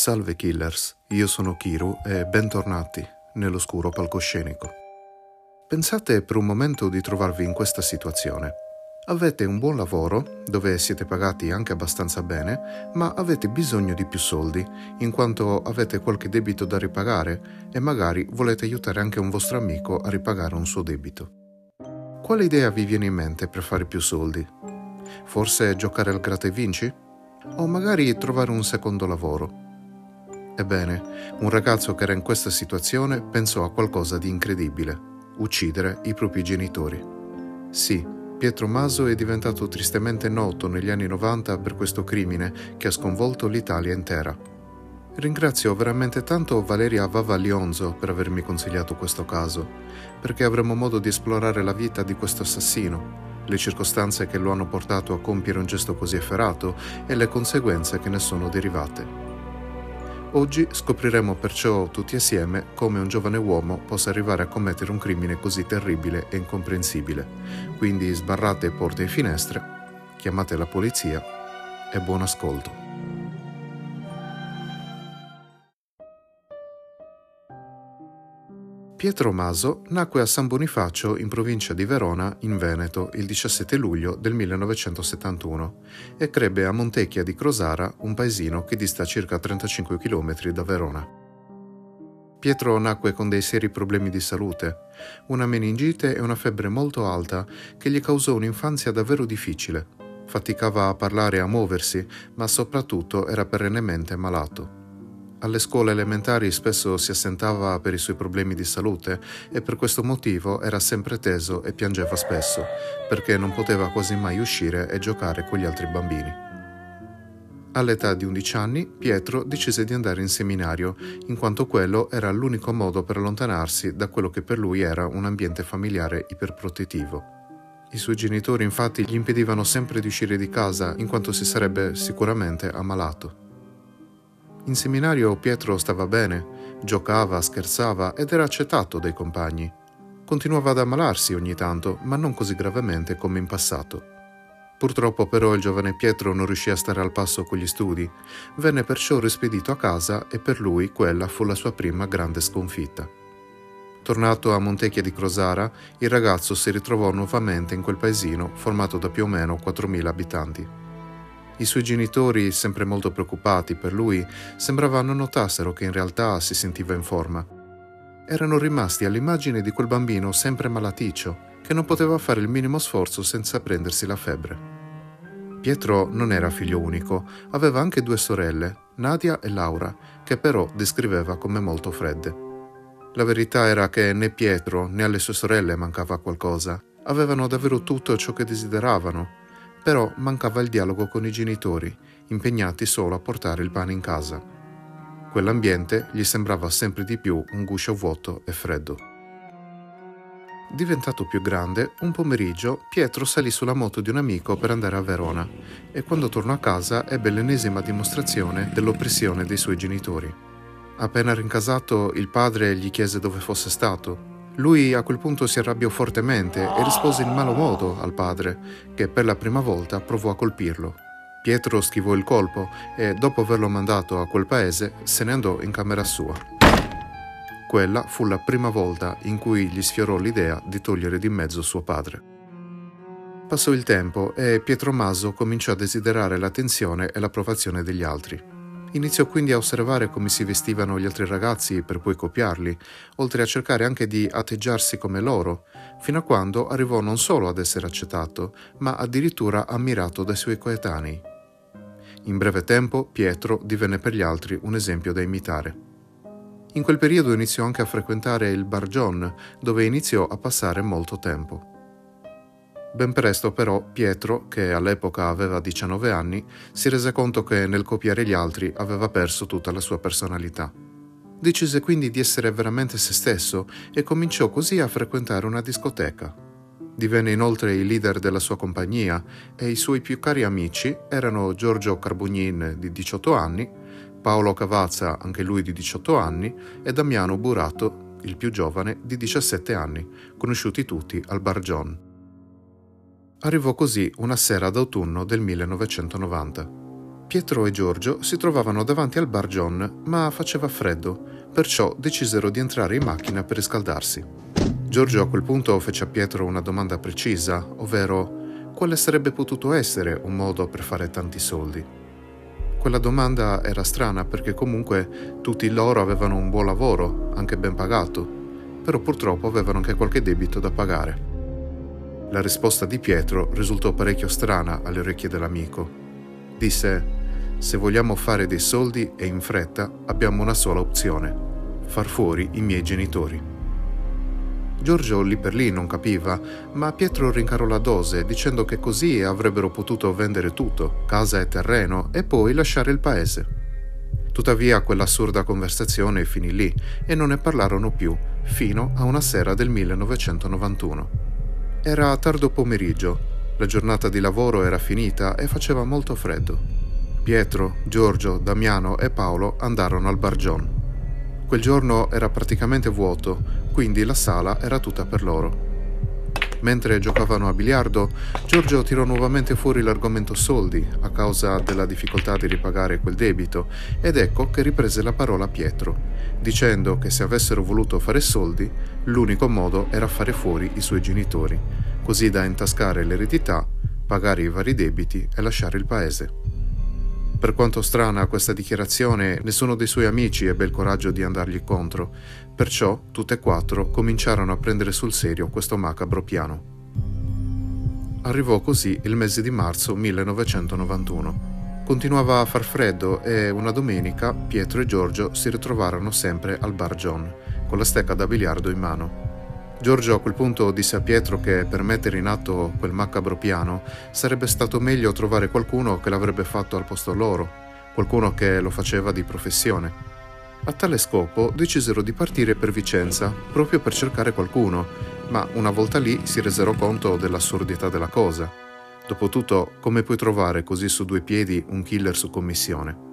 Salve killers, io sono Kiru e bentornati nell'oscuro palcoscenico. Pensate per un momento di trovarvi in questa situazione. Avete un buon lavoro, dove siete pagati anche abbastanza bene, ma avete bisogno di più soldi, in quanto avete qualche debito da ripagare e magari volete aiutare anche un vostro amico a ripagare un suo debito. Quale idea vi viene in mente per fare più soldi? Forse giocare al gratta e vinci? O magari trovare un secondo lavoro? Ebbene, un ragazzo che era in questa situazione pensò a qualcosa di incredibile, uccidere i propri genitori. Sì, Pietro Maso è diventato tristemente noto negli anni 90 per questo crimine che ha sconvolto l'Italia intera. Ringrazio veramente tanto Valeria Vavaglionzo per avermi consigliato questo caso, perché avremo modo di esplorare la vita di questo assassino, le circostanze che lo hanno portato a compiere un gesto così efferato e le conseguenze che ne sono derivate. Oggi scopriremo perciò tutti assieme come un giovane uomo possa arrivare a commettere un crimine così terribile e incomprensibile. Quindi sbarrate porte e finestre, chiamate la polizia e buon ascolto. Pietro Maso nacque a San Bonifacio in provincia di Verona, in Veneto, il 17 luglio del 1971 e crebbe a Montecchia di Crosara, un paesino che dista circa 35 km da Verona. Pietro nacque con dei seri problemi di salute, una meningite e una febbre molto alta che gli causò un'infanzia davvero difficile. Faticava a parlare e a muoversi, ma soprattutto era perennemente malato. Alle scuole elementari spesso si assentava per i suoi problemi di salute e per questo motivo era sempre teso e piangeva spesso, perché non poteva quasi mai uscire e giocare con gli altri bambini. All'età di 11 anni, Pietro decise di andare in seminario, in quanto quello era l'unico modo per allontanarsi da quello che per lui era un ambiente familiare iperprotettivo. I suoi genitori infatti gli impedivano sempre di uscire di casa in quanto si sarebbe sicuramente ammalato. In seminario Pietro stava bene, giocava, scherzava ed era accettato dai compagni. Continuava ad ammalarsi ogni tanto, ma non così gravemente come in passato. Purtroppo però il giovane Pietro non riuscì a stare al passo con gli studi, venne perciò rispedito a casa e per lui quella fu la sua prima grande sconfitta. Tornato a Montecchia di Crosara, il ragazzo si ritrovò nuovamente in quel paesino formato da più o meno 4.000 abitanti. I suoi genitori, sempre molto preoccupati per lui, sembrava non notassero che in realtà si sentiva in forma. Erano rimasti all'immagine di quel bambino sempre malaticcio, che non poteva fare il minimo sforzo senza prendersi la febbre. Pietro non era figlio unico, aveva anche due sorelle, Nadia e Laura, che però descriveva come molto fredde. La verità era che né Pietro né alle sue sorelle mancava qualcosa. Avevano davvero tutto ciò che desideravano però mancava il dialogo con i genitori, impegnati solo a portare il pane in casa. Quell'ambiente gli sembrava sempre di più un guscio vuoto e freddo. Diventato più grande, un pomeriggio Pietro salì sulla moto di un amico per andare a Verona e quando tornò a casa ebbe l'ennesima dimostrazione dell'oppressione dei suoi genitori. Appena rincasato, il padre gli chiese dove fosse stato lui a quel punto si arrabbiò fortemente e rispose in malo modo al padre, che per la prima volta provò a colpirlo. Pietro schivò il colpo e, dopo averlo mandato a quel paese, se ne andò in camera sua. Quella fu la prima volta in cui gli sfiorò l'idea di togliere di mezzo suo padre. Passò il tempo e Pietro Maso cominciò a desiderare l'attenzione e l'approvazione degli altri. Iniziò quindi a osservare come si vestivano gli altri ragazzi per poi copiarli, oltre a cercare anche di atteggiarsi come loro, fino a quando arrivò non solo ad essere accettato, ma addirittura ammirato dai suoi coetanei. In breve tempo Pietro divenne per gli altri un esempio da imitare. In quel periodo iniziò anche a frequentare il Bar John, dove iniziò a passare molto tempo. Ben presto però Pietro, che all'epoca aveva 19 anni, si rese conto che nel copiare gli altri aveva perso tutta la sua personalità. Decise quindi di essere veramente se stesso e cominciò così a frequentare una discoteca. Divenne inoltre il leader della sua compagnia e i suoi più cari amici erano Giorgio Carbugnin di 18 anni, Paolo Cavazza, anche lui di 18 anni, e Damiano Burato, il più giovane, di 17 anni, conosciuti tutti al Bar John. Arrivò così una sera d'autunno del 1990. Pietro e Giorgio si trovavano davanti al bar John, ma faceva freddo, perciò decisero di entrare in macchina per riscaldarsi. Giorgio a quel punto fece a Pietro una domanda precisa, ovvero quale sarebbe potuto essere un modo per fare tanti soldi. Quella domanda era strana perché comunque tutti loro avevano un buon lavoro, anche ben pagato, però purtroppo avevano anche qualche debito da pagare. La risposta di Pietro risultò parecchio strana alle orecchie dell'amico. Disse se vogliamo fare dei soldi e in fretta, abbiamo una sola opzione, far fuori i miei genitori. Giorgio lì per lì non capiva, ma Pietro rincarò la dose dicendo che così avrebbero potuto vendere tutto, casa e terreno, e poi lasciare il paese. Tuttavia quell'assurda conversazione finì lì e non ne parlarono più, fino a una sera del 1991. Era tardo pomeriggio, la giornata di lavoro era finita e faceva molto freddo. Pietro, Giorgio, Damiano e Paolo andarono al Bar John. Quel giorno era praticamente vuoto, quindi la sala era tutta per loro. Mentre giocavano a biliardo, Giorgio tirò nuovamente fuori l'argomento soldi a causa della difficoltà di ripagare quel debito ed ecco che riprese la parola Pietro, dicendo che se avessero voluto fare soldi, l'unico modo era fare fuori i suoi genitori, così da intascare l'eredità, pagare i vari debiti e lasciare il paese. Per quanto strana questa dichiarazione, nessuno dei suoi amici ebbe il coraggio di andargli contro, perciò tutte e quattro cominciarono a prendere sul serio questo macabro piano. Arrivò così il mese di marzo 1991. Continuava a far freddo e una domenica Pietro e Giorgio si ritrovarono sempre al bar John, con la stecca da biliardo in mano. Giorgio a quel punto disse a Pietro che per mettere in atto quel macabro piano sarebbe stato meglio trovare qualcuno che l'avrebbe fatto al posto loro, qualcuno che lo faceva di professione. A tale scopo decisero di partire per Vicenza proprio per cercare qualcuno, ma una volta lì si resero conto dell'assurdità della cosa. Dopotutto, come puoi trovare così su due piedi un killer su commissione?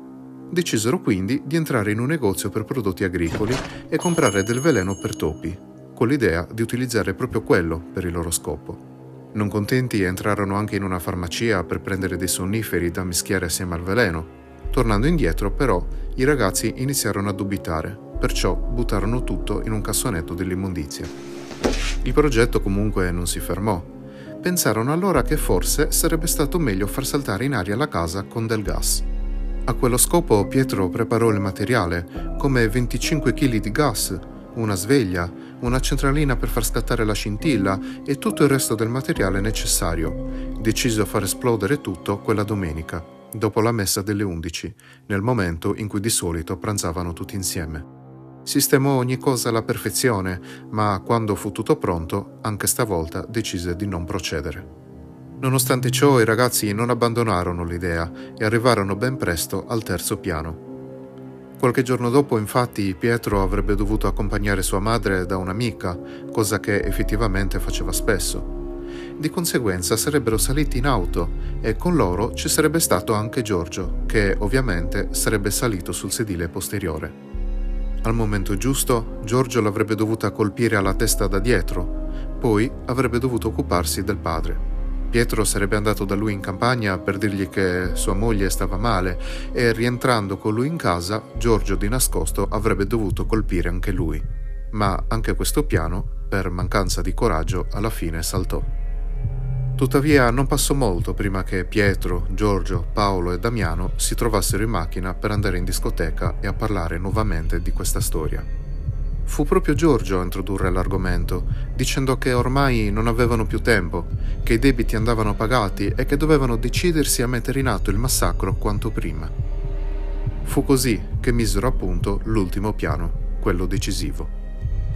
Decisero quindi di entrare in un negozio per prodotti agricoli e comprare del veleno per topi, con l'idea di utilizzare proprio quello per il loro scopo. Non contenti entrarono anche in una farmacia per prendere dei sonniferi da mischiare assieme al veleno. Tornando indietro, però, i ragazzi iniziarono a dubitare, perciò buttarono tutto in un cassonetto dell'immondizia. Il progetto comunque non si fermò. Pensarono allora che forse sarebbe stato meglio far saltare in aria la casa con del gas. A quello scopo Pietro preparò il materiale, come 25 kg di gas, una sveglia, una centralina per far scattare la scintilla e tutto il resto del materiale necessario. Deciso a far esplodere tutto quella domenica, dopo la messa delle 11, nel momento in cui di solito pranzavano tutti insieme. Sistemò ogni cosa alla perfezione, ma quando fu tutto pronto, anche stavolta decise di non procedere. Nonostante ciò, i ragazzi non abbandonarono l'idea e arrivarono ben presto al terzo piano. Qualche giorno dopo, infatti, Pietro avrebbe dovuto accompagnare sua madre da un'amica, cosa che effettivamente faceva spesso. Di conseguenza sarebbero saliti in auto e con loro ci sarebbe stato anche Giorgio, che ovviamente sarebbe salito sul sedile posteriore. Al momento giusto, Giorgio l'avrebbe dovuta colpire alla testa da dietro, poi avrebbe dovuto occuparsi del padre. Pietro sarebbe andato da lui in campagna per dirgli che sua moglie stava male e rientrando con lui in casa, Giorgio di nascosto avrebbe dovuto colpire anche lui. Ma anche questo piano, per mancanza di coraggio, alla fine saltò. Tuttavia non passò molto prima che Pietro, Giorgio, Paolo e Damiano si trovassero in macchina per andare in discoteca e a parlare nuovamente di questa storia. Fu proprio Giorgio a introdurre l'argomento, dicendo che ormai non avevano più tempo, che i debiti andavano pagati e che dovevano decidersi a mettere in atto il massacro quanto prima. Fu così che misero a punto l'ultimo piano, quello decisivo.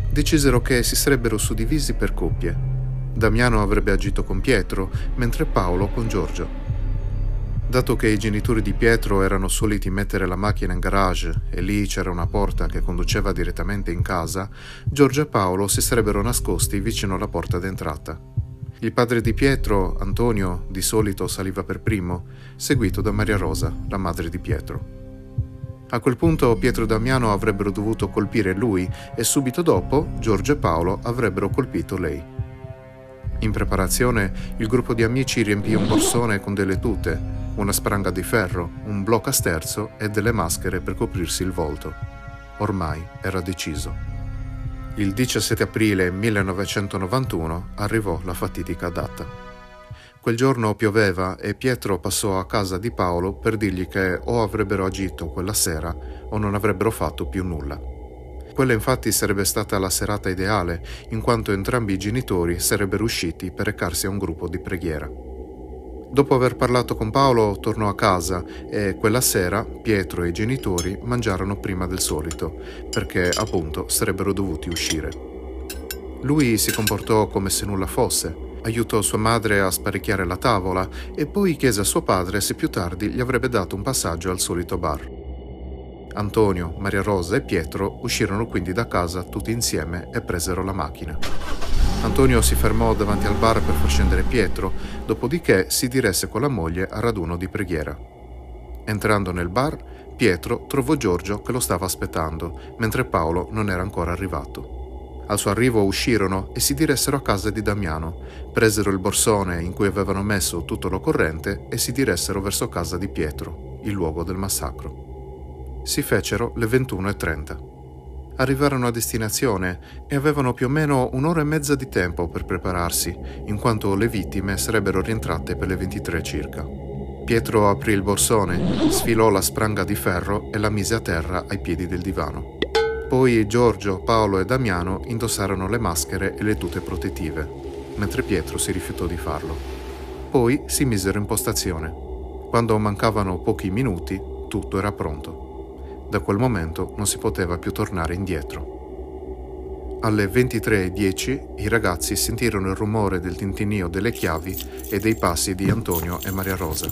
Decisero che si sarebbero suddivisi per coppie. Damiano avrebbe agito con Pietro, mentre Paolo con Giorgio. Dato che i genitori di Pietro erano soliti mettere la macchina in garage e lì c'era una porta che conduceva direttamente in casa, Giorgio e Paolo si sarebbero nascosti vicino alla porta d'entrata. Il padre di Pietro, Antonio, di solito saliva per primo, seguito da Maria Rosa, la madre di Pietro. A quel punto Pietro e Damiano avrebbero dovuto colpire lui e subito dopo Giorgio e Paolo avrebbero colpito lei. In preparazione, il gruppo di amici riempì un borsone con delle tute una spranga di ferro, un blocco a sterzo e delle maschere per coprirsi il volto. Ormai era deciso. Il 17 aprile 1991 arrivò la fatidica data. Quel giorno pioveva e Pietro passò a casa di Paolo per dirgli che o avrebbero agito quella sera o non avrebbero fatto più nulla. Quella infatti sarebbe stata la serata ideale, in quanto entrambi i genitori sarebbero usciti per recarsi a un gruppo di preghiera. Dopo aver parlato con Paolo, tornò a casa e quella sera Pietro e i genitori mangiarono prima del solito, perché appunto sarebbero dovuti uscire. Lui si comportò come se nulla fosse, aiutò sua madre a sparecchiare la tavola e poi chiese a suo padre se più tardi gli avrebbe dato un passaggio al solito bar. Antonio, Maria Rosa e Pietro uscirono quindi da casa tutti insieme e presero la macchina. Antonio si fermò davanti al bar per far scendere Pietro, dopodiché si diresse con la moglie al raduno di preghiera. Entrando nel bar, Pietro trovò Giorgio che lo stava aspettando, mentre Paolo non era ancora arrivato. Al suo arrivo uscirono e si diressero a casa di Damiano, presero il borsone in cui avevano messo tutto l'occorrente e si diressero verso casa di Pietro, il luogo del massacro. Si fecero le 21.30 arrivarono a destinazione e avevano più o meno un'ora e mezza di tempo per prepararsi, in quanto le vittime sarebbero rientrate per le 23 circa. Pietro aprì il borsone, sfilò la spranga di ferro e la mise a terra ai piedi del divano. Poi Giorgio, Paolo e Damiano indossarono le maschere e le tute protettive, mentre Pietro si rifiutò di farlo. Poi si misero in postazione. Quando mancavano pochi minuti, tutto era pronto. Da quel momento non si poteva più tornare indietro. Alle 23.10 i ragazzi sentirono il rumore del tintinnio delle chiavi e dei passi di Antonio e Maria Rosa.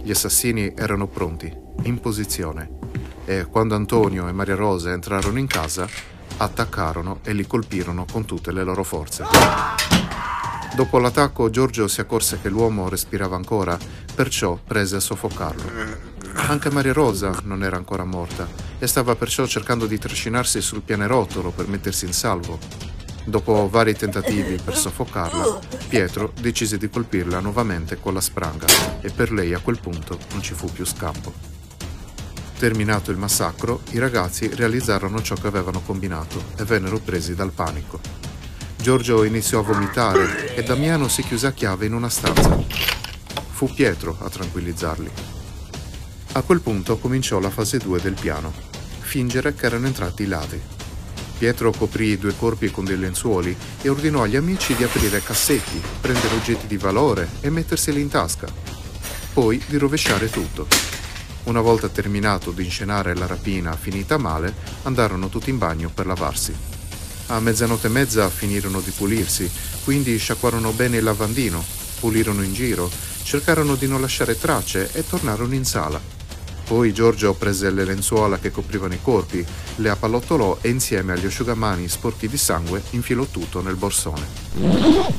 Gli assassini erano pronti, in posizione, e quando Antonio e Maria Rosa entrarono in casa, attaccarono e li colpirono con tutte le loro forze. Dopo l'attacco Giorgio si accorse che l'uomo respirava ancora, perciò prese a soffocarlo. Anche Maria Rosa non era ancora morta e stava perciò cercando di trascinarsi sul pianerottolo per mettersi in salvo. Dopo vari tentativi per soffocarla, Pietro decise di colpirla nuovamente con la spranga e per lei a quel punto non ci fu più scampo. Terminato il massacro, i ragazzi realizzarono ciò che avevano combinato e vennero presi dal panico. Giorgio iniziò a vomitare e Damiano si chiuse a chiave in una stanza. Fu Pietro a tranquillizzarli. A quel punto cominciò la fase 2 del piano, fingere che erano entrati i ladri. Pietro coprì i due corpi con dei lenzuoli e ordinò agli amici di aprire cassetti, prendere oggetti di valore e metterseli in tasca. Poi di rovesciare tutto. Una volta terminato di inscenare la rapina finita male, andarono tutti in bagno per lavarsi. A mezzanotte e mezza finirono di pulirsi, quindi sciacquarono bene il lavandino, pulirono in giro, cercarono di non lasciare tracce e tornarono in sala. Poi Giorgio prese le lenzuola che coprivano i corpi, le appallottolò e insieme agli asciugamani sporchi di sangue infilò tutto nel borsone.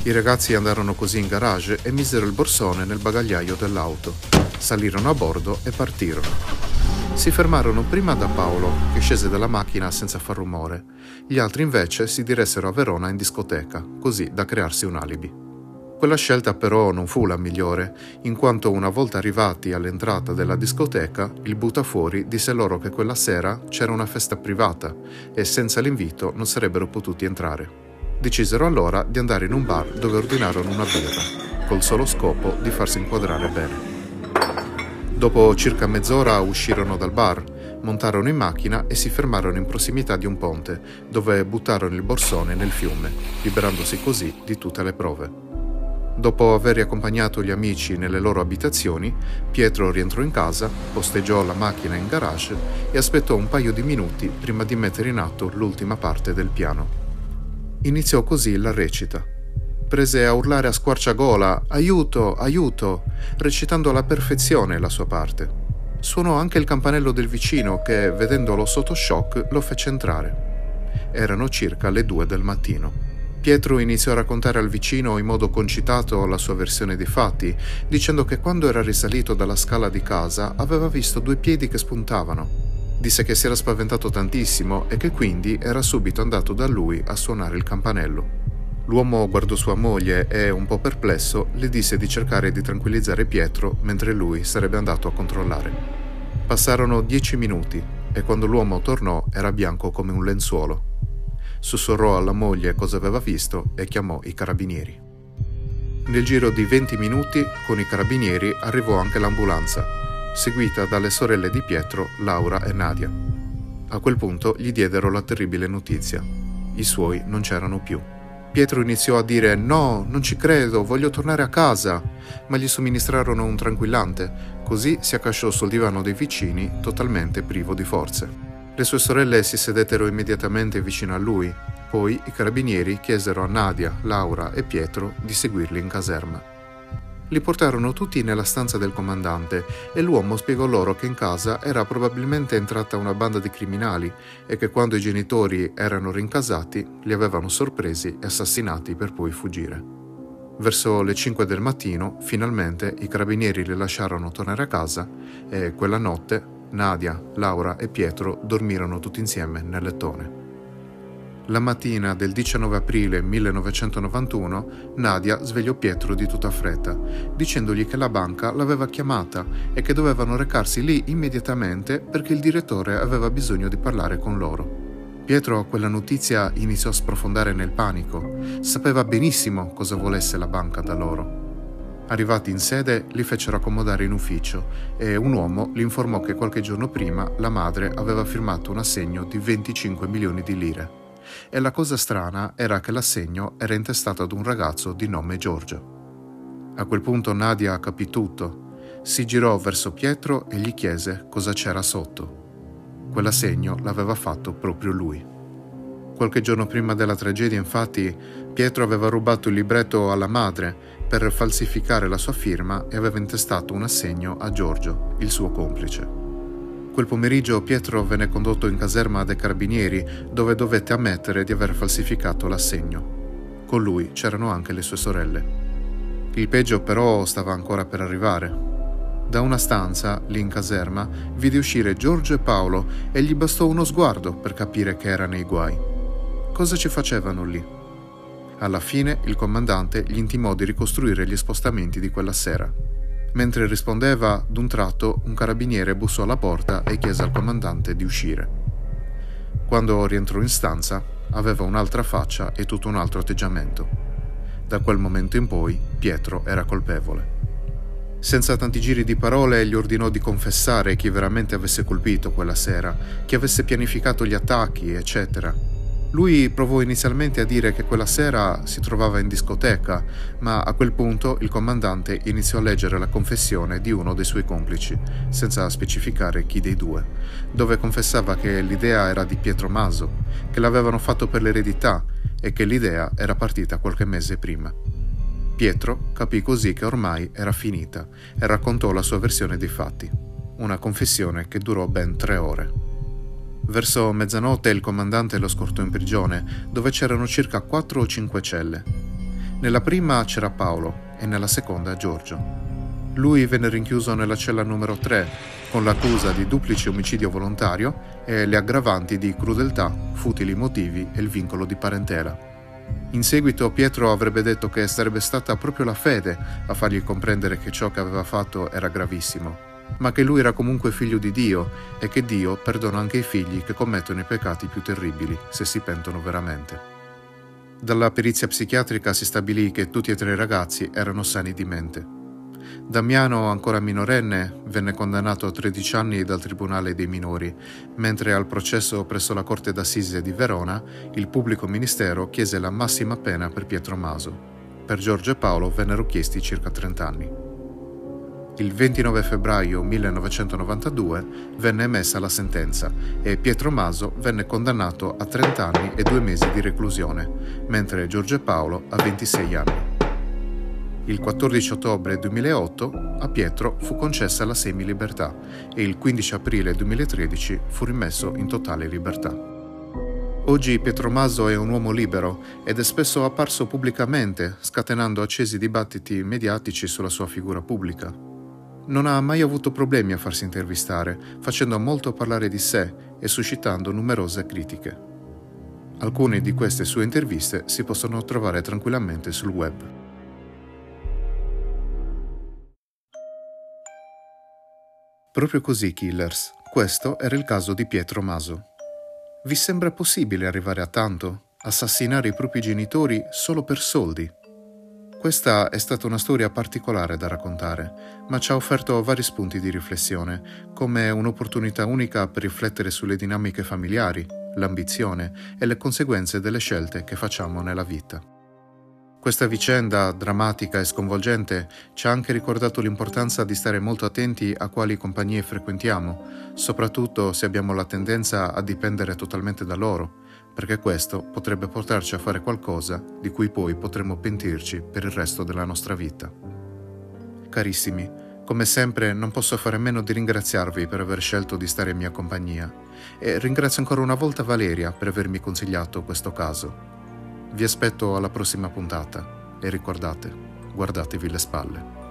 I ragazzi andarono così in garage e misero il borsone nel bagagliaio dell'auto. Salirono a bordo e partirono. Si fermarono prima da Paolo, che scese dalla macchina senza far rumore. Gli altri invece si diressero a Verona in discoteca, così da crearsi un alibi. Quella scelta però non fu la migliore, in quanto una volta arrivati all'entrata della discoteca, il buttafuori disse loro che quella sera c'era una festa privata e senza l'invito non sarebbero potuti entrare. Decisero allora di andare in un bar dove ordinarono una birra, col solo scopo di farsi inquadrare bene. Dopo circa mezz'ora uscirono dal bar, montarono in macchina e si fermarono in prossimità di un ponte, dove buttarono il borsone nel fiume, liberandosi così di tutte le prove. Dopo aver accompagnato gli amici nelle loro abitazioni, Pietro rientrò in casa, posteggiò la macchina in garage e aspettò un paio di minuti prima di mettere in atto l'ultima parte del piano. Iniziò così la recita. Prese a urlare a squarciagola Aiuto, aiuto, recitando alla perfezione la sua parte. Suonò anche il campanello del vicino che, vedendolo sotto shock, lo fece entrare. Erano circa le due del mattino. Pietro iniziò a raccontare al vicino in modo concitato la sua versione dei fatti, dicendo che quando era risalito dalla scala di casa aveva visto due piedi che spuntavano. Disse che si era spaventato tantissimo e che quindi era subito andato da lui a suonare il campanello. L'uomo guardò sua moglie e, un po' perplesso, le disse di cercare di tranquillizzare Pietro mentre lui sarebbe andato a controllare. Passarono dieci minuti e quando l'uomo tornò era bianco come un lenzuolo. Sussurrò alla moglie cosa aveva visto e chiamò i carabinieri. Nel giro di 20 minuti, con i carabinieri, arrivò anche l'ambulanza, seguita dalle sorelle di Pietro, Laura e Nadia. A quel punto gli diedero la terribile notizia. I suoi non c'erano più. Pietro iniziò a dire no, non ci credo, voglio tornare a casa, ma gli somministrarono un tranquillante, così si accasciò sul divano dei vicini totalmente privo di forze. Le sue sorelle si sedettero immediatamente vicino a lui, poi i carabinieri chiesero a Nadia, Laura e Pietro di seguirli in caserma. Li portarono tutti nella stanza del comandante e l'uomo spiegò loro che in casa era probabilmente entrata una banda di criminali e che quando i genitori erano rincasati li avevano sorpresi e assassinati per poi fuggire. Verso le 5 del mattino, finalmente, i carabinieri li lasciarono tornare a casa e quella notte Nadia, Laura e Pietro dormirono tutti insieme nel lettone. La mattina del 19 aprile 1991 Nadia svegliò Pietro di tutta fretta, dicendogli che la banca l'aveva chiamata e che dovevano recarsi lì immediatamente perché il direttore aveva bisogno di parlare con loro. Pietro a quella notizia iniziò a sprofondare nel panico. Sapeva benissimo cosa volesse la banca da loro. Arrivati in sede, li fecero accomodare in ufficio e un uomo li informò che qualche giorno prima la madre aveva firmato un assegno di 25 milioni di lire e la cosa strana era che l'assegno era intestato ad un ragazzo di nome Giorgio. A quel punto Nadia capì tutto. Si girò verso Pietro e gli chiese cosa c'era sotto. Quell'assegno l'aveva fatto proprio lui. Qualche giorno prima della tragedia, infatti, Pietro aveva rubato il libretto alla madre per falsificare la sua firma e aveva intestato un assegno a Giorgio, il suo complice. Quel pomeriggio Pietro venne condotto in caserma dai carabinieri, dove dovette ammettere di aver falsificato l'assegno. Con lui c'erano anche le sue sorelle. Il peggio però stava ancora per arrivare. Da una stanza, lì in caserma, vide uscire Giorgio e Paolo e gli bastò uno sguardo per capire che era nei guai. Cosa ci facevano lì? Alla fine il comandante gli intimò di ricostruire gli spostamenti di quella sera. Mentre rispondeva, d'un tratto, un carabiniere bussò alla porta e chiese al comandante di uscire. Quando rientrò in stanza, aveva un'altra faccia e tutto un altro atteggiamento. Da quel momento in poi, Pietro era colpevole. Senza tanti giri di parole gli ordinò di confessare chi veramente avesse colpito quella sera, chi avesse pianificato gli attacchi, eccetera lui provò inizialmente a dire che quella sera si trovava in discoteca, ma a quel punto il comandante iniziò a leggere la confessione di uno dei suoi complici, senza specificare chi dei due, dove confessava che l'idea era di Pietro Maso, che l'avevano fatto per l'eredità e che l'idea era partita qualche mese prima. Pietro capì così che ormai era finita e raccontò la sua versione dei fatti, una confessione che durò ben tre ore. Verso mezzanotte il comandante lo scortò in prigione, dove c'erano circa 4 o 5 celle. Nella prima c'era Paolo e nella seconda Giorgio. Lui venne rinchiuso nella cella numero 3 con l'accusa di duplice omicidio volontario e le aggravanti di crudeltà, futili motivi e il vincolo di parentela. In seguito Pietro avrebbe detto che sarebbe stata proprio la fede a fargli comprendere che ciò che aveva fatto era gravissimo ma che lui era comunque figlio di Dio e che Dio perdona anche i figli che commettono i peccati più terribili se si pentono veramente. Dalla perizia psichiatrica si stabilì che tutti e tre i ragazzi erano sani di mente. Damiano, ancora minorenne, venne condannato a 13 anni dal Tribunale dei minori, mentre al processo presso la Corte d'Assise di Verona il pubblico ministero chiese la massima pena per Pietro Maso. Per Giorgio e Paolo vennero chiesti circa 30 anni. Il 29 febbraio 1992 venne emessa la sentenza e Pietro Maso venne condannato a 30 anni e due mesi di reclusione, mentre Giorgio Paolo a 26 anni. Il 14 ottobre 2008 a Pietro fu concessa la semilibertà e il 15 aprile 2013 fu rimesso in totale libertà. Oggi Pietro Maso è un uomo libero ed è spesso apparso pubblicamente, scatenando accesi dibattiti mediatici sulla sua figura pubblica. Non ha mai avuto problemi a farsi intervistare, facendo molto parlare di sé e suscitando numerose critiche. Alcune di queste sue interviste si possono trovare tranquillamente sul web. Proprio così, Killers. Questo era il caso di Pietro Maso. Vi sembra possibile arrivare a tanto? Assassinare i propri genitori solo per soldi? Questa è stata una storia particolare da raccontare, ma ci ha offerto vari spunti di riflessione, come un'opportunità unica per riflettere sulle dinamiche familiari, l'ambizione e le conseguenze delle scelte che facciamo nella vita. Questa vicenda drammatica e sconvolgente ci ha anche ricordato l'importanza di stare molto attenti a quali compagnie frequentiamo, soprattutto se abbiamo la tendenza a dipendere totalmente da loro perché questo potrebbe portarci a fare qualcosa di cui poi potremo pentirci per il resto della nostra vita. Carissimi, come sempre non posso fare a meno di ringraziarvi per aver scelto di stare in mia compagnia e ringrazio ancora una volta Valeria per avermi consigliato questo caso. Vi aspetto alla prossima puntata e ricordate, guardatevi le spalle.